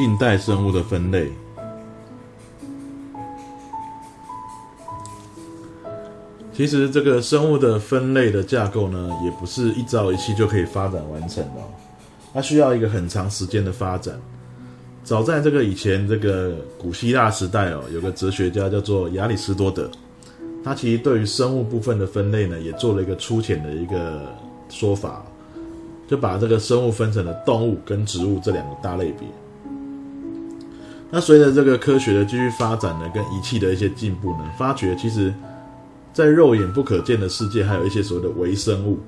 近代生物的分类。其实这个生物的分类的架构呢，也不是一朝一夕就可以发展完成的，它需要一个很长时间的发展。早在这个以前，这个古希腊时代哦，有个哲学家叫做亚里士多德，他其实对于生物部分的分类呢，也做了一个粗浅的一个说法，就把这个生物分成了动物跟植物这两个大类别。那随着这个科学的继续发展呢，跟仪器的一些进步呢，发觉其实，在肉眼不可见的世界，还有一些所谓的微生物，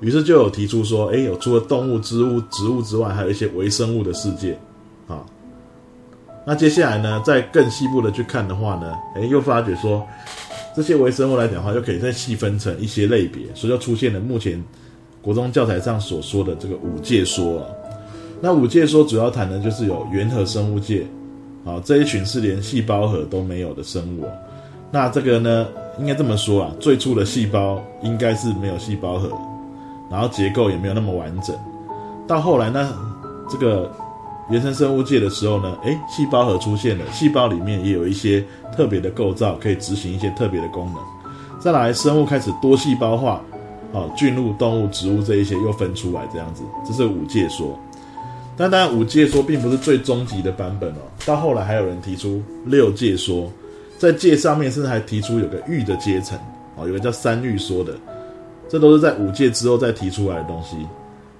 于是就有提出说，哎，有除了动物、植物、植物之外，还有一些微生物的世界。啊，那接下来呢，再更细部的去看的话呢，哎，又发觉说，这些微生物来讲的话，又可以再细分成一些类别，所以就出现了目前国中教材上所说的这个五界说。那五界说主要谈的就是有原核生物界，啊，这一群是连细胞核都没有的生物。那这个呢，应该这么说啊，最初的细胞应该是没有细胞核，然后结构也没有那么完整。到后来呢，这个。原生生物界的时候呢，诶，细胞核出现了，细胞里面也有一些特别的构造，可以执行一些特别的功能。再来，生物开始多细胞化，啊，菌物、动物、植物这一些又分出来，这样子，这是五界说。但当然，五界说并不是最终极的版本哦。到后来还有人提出六界说，在界上面甚至还提出有个域的阶层，哦，有个叫三域说的，这都是在五界之后再提出来的东西。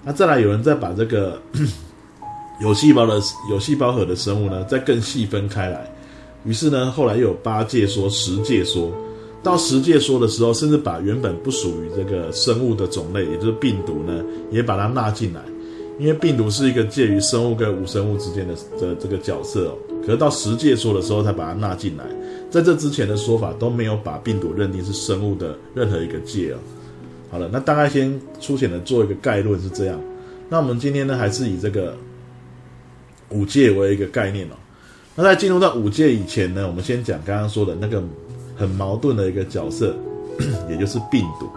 那再来，有人再把这个。有细胞的有细胞核的生物呢，再更细分开来，于是呢，后来又有八界说、十界说，到十界说的时候，甚至把原本不属于这个生物的种类，也就是病毒呢，也把它纳进来，因为病毒是一个介于生物跟无生物之间的的这个角色哦。可是到十界说的时候，才把它纳进来，在这之前的说法都没有把病毒认定是生物的任何一个界哦。好了，那大概先粗浅的做一个概论是这样。那我们今天呢，还是以这个。五界为一个概念哦，那在进入到五界以前呢，我们先讲刚刚说的那个很矛盾的一个角色，也就是病毒。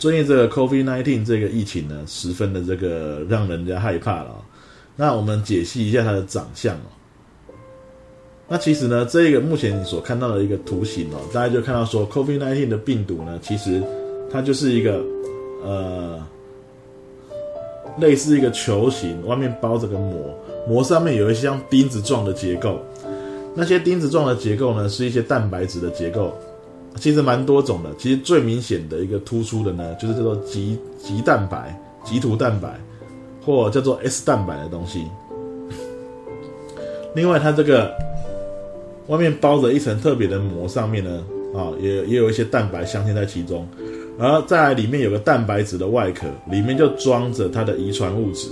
最近这个 COVID-19 这个疫情呢，十分的这个让人家害怕了。那我们解析一下它的长相哦。那其实呢，这个目前你所看到的一个图形哦，大家就看到说 COVID-19 的病毒呢，其实它就是一个呃。类似一个球形，外面包着个膜，膜上面有一些像钉子状的结构。那些钉子状的结构呢，是一些蛋白质的结构，其实蛮多种的。其实最明显的一个突出的呢，就是叫做棘棘蛋白、棘突蛋白，或叫做 S 蛋白的东西。另外，它这个外面包着一层特别的膜，上面呢，啊，也也有一些蛋白镶嵌在其中。而在里面有个蛋白质的外壳，里面就装着它的遗传物质。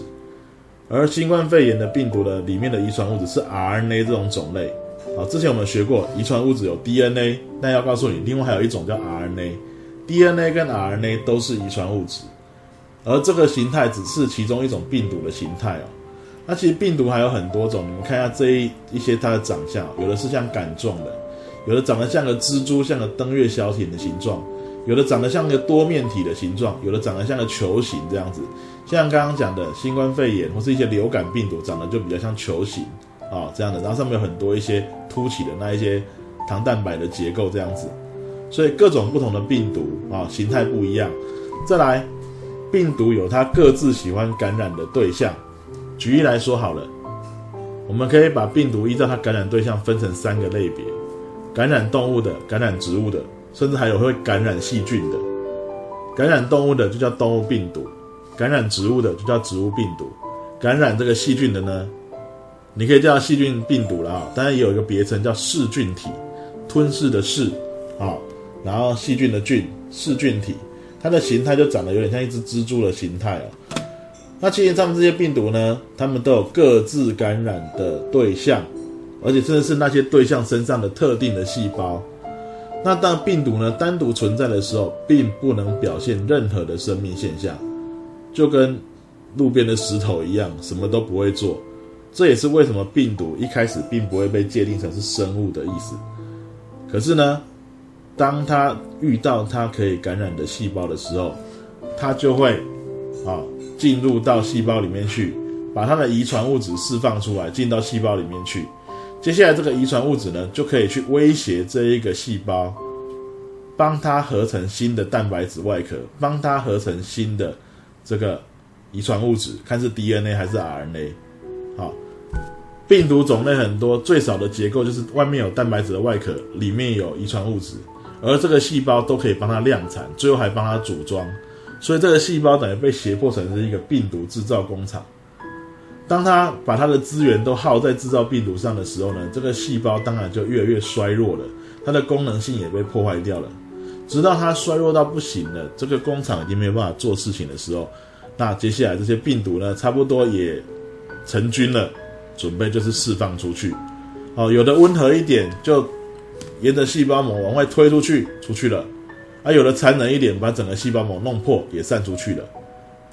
而新冠肺炎的病毒的里面的遗传物质是 RNA 这种种类。啊，之前我们学过遗传物质有 DNA，那要告诉你，另外还有一种叫 RNA。DNA 跟 RNA 都是遗传物质，而这个形态只是其中一种病毒的形态哦。那其实病毒还有很多种，你们看一下这一一些它的长相，有的是像杆状的，有的长得像个蜘蛛，像个登月小艇的形状。有的长得像个多面体的形状，有的长得像个球形这样子。像刚刚讲的新冠肺炎或是一些流感病毒，长得就比较像球形啊这样的，然后上面有很多一些凸起的那一些糖蛋白的结构这样子。所以各种不同的病毒啊形态不一样。再来，病毒有它各自喜欢感染的对象。举例来说好了，我们可以把病毒依照它感染对象分成三个类别：感染动物的、感染植物的。甚至还有会感染细菌的，感染动物的就叫动物病毒，感染植物的就叫植物病毒，感染这个细菌的呢，你可以叫细菌病毒了啊。当然也有一个别称叫噬菌体，吞噬的噬，啊，然后细菌的菌，噬菌体，它的形态就长得有点像一只蜘蛛的形态哦。那其实他们这些病毒呢，他们都有各自感染的对象，而且甚至是那些对象身上的特定的细胞。那当病毒呢单独存在的时候，并不能表现任何的生命现象，就跟路边的石头一样，什么都不会做。这也是为什么病毒一开始并不会被界定成是生物的意思。可是呢，当它遇到它可以感染的细胞的时候，它就会啊进入到细胞里面去，把它的遗传物质释放出来，进到细胞里面去。接下来这个遗传物质呢，就可以去威胁这一个细胞，帮它合成新的蛋白质外壳，帮它合成新的这个遗传物质，看是 DNA 还是 RNA。好，病毒种类很多，最少的结构就是外面有蛋白质的外壳，里面有遗传物质，而这个细胞都可以帮它量产，最后还帮它组装，所以这个细胞等于被胁迫成是一个病毒制造工厂。当他把他的资源都耗在制造病毒上的时候呢，这个细胞当然就越来越衰弱了，它的功能性也被破坏掉了。直到它衰弱到不行了，这个工厂已经没有办法做事情的时候，那接下来这些病毒呢，差不多也成军了，准备就是释放出去。哦，有的温和一点，就沿着细胞膜往外推出去，出去了；啊，有的残忍一点，把整个细胞膜弄破，也散出去了。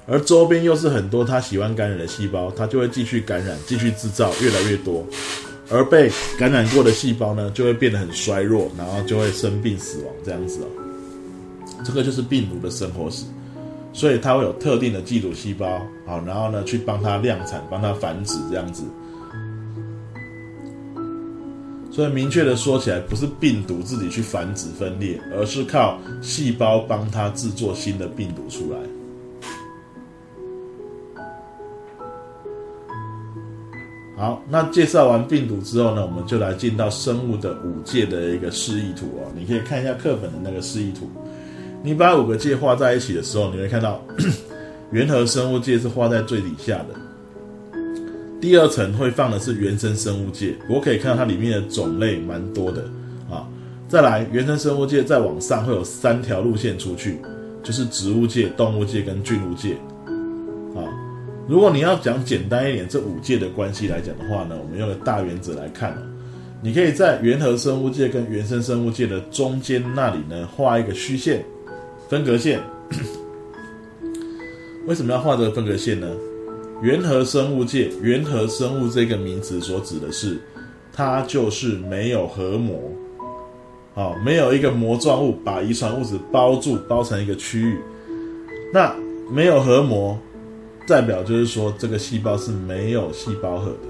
而周边又是很多他喜欢感染的细胞，他就会继续感染，继续制造越来越多。而被感染过的细胞呢，就会变得很衰弱，然后就会生病死亡这样子哦。这个就是病毒的生活史，所以它会有特定的寄主细胞，好，然后呢去帮它量产，帮它繁殖这样子。所以明确的说起来，不是病毒自己去繁殖分裂，而是靠细胞帮它制作新的病毒出来。好，那介绍完病毒之后呢，我们就来进到生物的五界的一个示意图哦。你可以看一下课本的那个示意图，你把五个界画在一起的时候，你会看到 原核生物界是画在最底下的，第二层会放的是原生生物界。我可以看到它里面的种类蛮多的啊。再来，原生生物界再往上会有三条路线出去，就是植物界、动物界跟菌物界啊。如果你要讲简单一点，这五界的关系来讲的话呢，我们用个大原则来看你可以在原核生物界跟原生生物界的中间那里呢画一个虚线，分隔线。为什么要画这个分隔线呢？原核生物界，原核生物这个名词所指的是，它就是没有核膜，好，没有一个膜状物把遗传物质包住，包成一个区域。那没有核膜。代表就是说，这个细胞是没有细胞核的。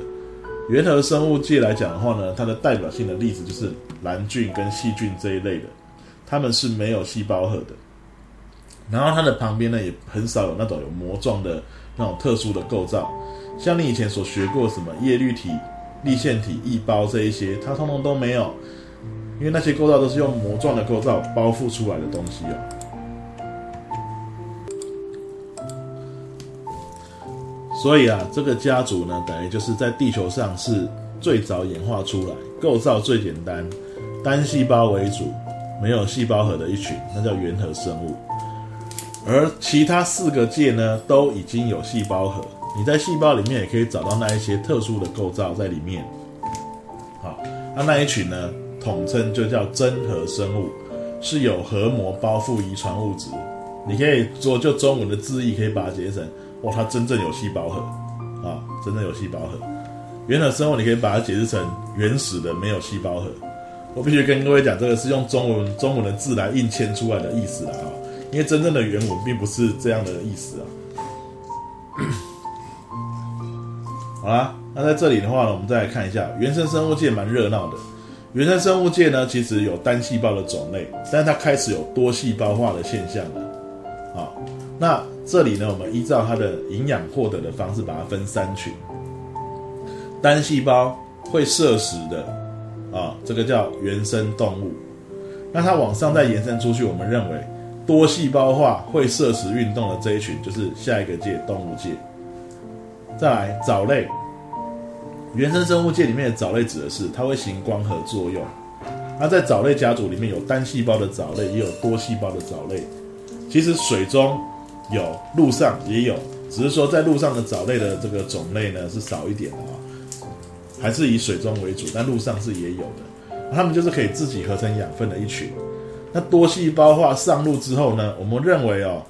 原核生物界来讲的话呢，它的代表性的例子就是蓝菌跟细菌这一类的，它们是没有细胞核的。然后它的旁边呢，也很少有那种有膜状的那种特殊的构造，像你以前所学过什么叶绿体、立腺体、异胞这一些，它通通都没有，因为那些构造都是用膜状的构造包覆出来的东西哦。所以啊，这个家族呢，等于就是在地球上是最早演化出来、构造最简单、单细胞为主、没有细胞核的一群，那叫原核生物。而其他四个界呢，都已经有细胞核。你在细胞里面也可以找到那一些特殊的构造在里面。好，那那一群呢，统称就叫真核生物，是有核膜包覆遗传物质。你可以做就中文的字义，可以把它解成。哇，它真正有细胞核啊，真正有细胞核。原核生物你可以把它解释成原始的没有细胞核。我必须跟各位讲，这个是用中文中文的字来印签出来的意思了啊，因为真正的原文并不是这样的意思啊。好啦，那在这里的话呢，我们再来看一下原生生物界蛮热闹的。原生生物界呢，其实有单细胞的种类，但是它开始有多细胞化的现象了啊。那这里呢，我们依照它的营养获得的方式，把它分三群。单细胞会摄食的啊，这个叫原生动物。那它往上再延伸出去，我们认为多细胞化会摄食运动的这一群，就是下一个界动物界。再来藻类，原生生物界里面的藻类指的是它会行光合作用。那在藻类家族里面有单细胞的藻类，也有多细胞的藻类。其实水中。有陆上也有，只是说在陆上的藻类的这个种类呢是少一点的啊，还是以水中为主，但陆上是也有的。它们就是可以自己合成养分的一群。那多细胞化上路之后呢，我们认为哦，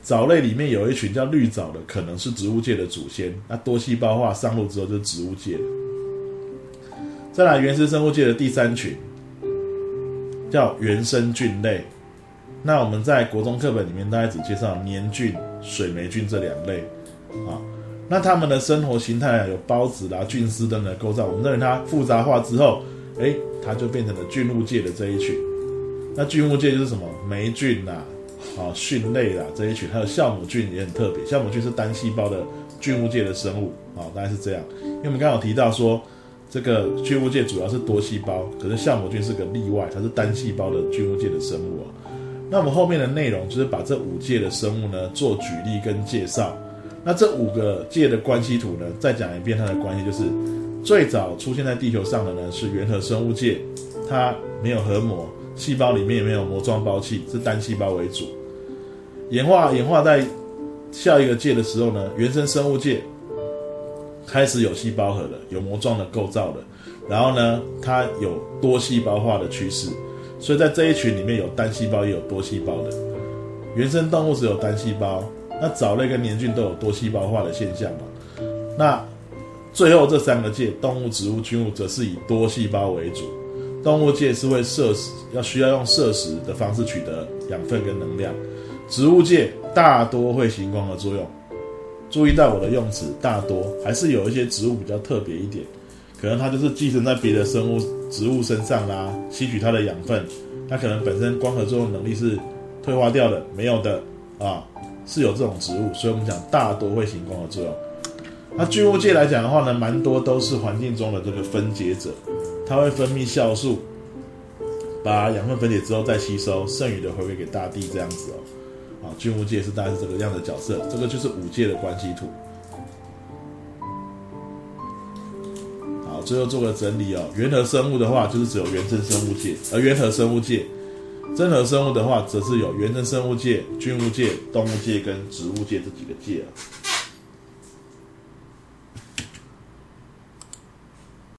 藻类里面有一群叫绿藻的，可能是植物界的祖先。那多细胞化上路之后就是植物界。再来原始生物界的第三群，叫原生菌类。那我们在国中课本里面大概只介绍黏菌、水霉菌这两类，啊，那他们的生活形态啊，有孢子啦、菌丝等等的构造。我们认为它复杂化之后，哎，它就变成了菌物界的这一群。那菌物界就是什么霉菌啦、啊菌类啦这一群，还有酵母菌也很特别。酵母菌是单细胞的菌物界的生物啊，大概是这样。因为我们刚刚有提到说，这个菌物界主要是多细胞，可是酵母菌是个例外，它是单细胞的菌物界的生物啊。那我们后面的内容就是把这五界的生物呢做举例跟介绍。那这五个界的关系图呢，再讲一遍它的关系，就是最早出现在地球上的呢是原核生物界，它没有核膜，细胞里面也没有膜状胞器，是单细胞为主。演化演化在下一个界的时候呢，原生生物界开始有细胞核了，有膜状的构造了，然后呢，它有多细胞化的趋势，所以在这一群里面有单细胞也有多细胞的。原生动物只有单细胞。那藻类跟黏菌都有多细胞化的现象嘛？那最后这三个界，动物、植物、菌物，则是以多细胞为主。动物界是会摄食，要需要用摄食的方式取得养分跟能量。植物界大多会行光合作用。注意到我的用词，大多还是有一些植物比较特别一点，可能它就是寄生在别的生物、植物身上啦，吸取它的养分。它可能本身光合作用能力是退化掉的，没有的啊。是有这种植物，所以我们讲大多会行光合作用。那菌物界来讲的话呢，蛮多都是环境中的这个分解者，它会分泌酵素，把养分分解之后再吸收，剩余的回归给大地这样子哦。啊，菌物界是大概是这个样的角色，这个就是五界的关系图。好，最后做个整理哦，原核生物的话就是只有原生生物界，而原核生物界。真核生物的话，则是有原生生物界、菌物界、动物界跟植物界这几个界啊。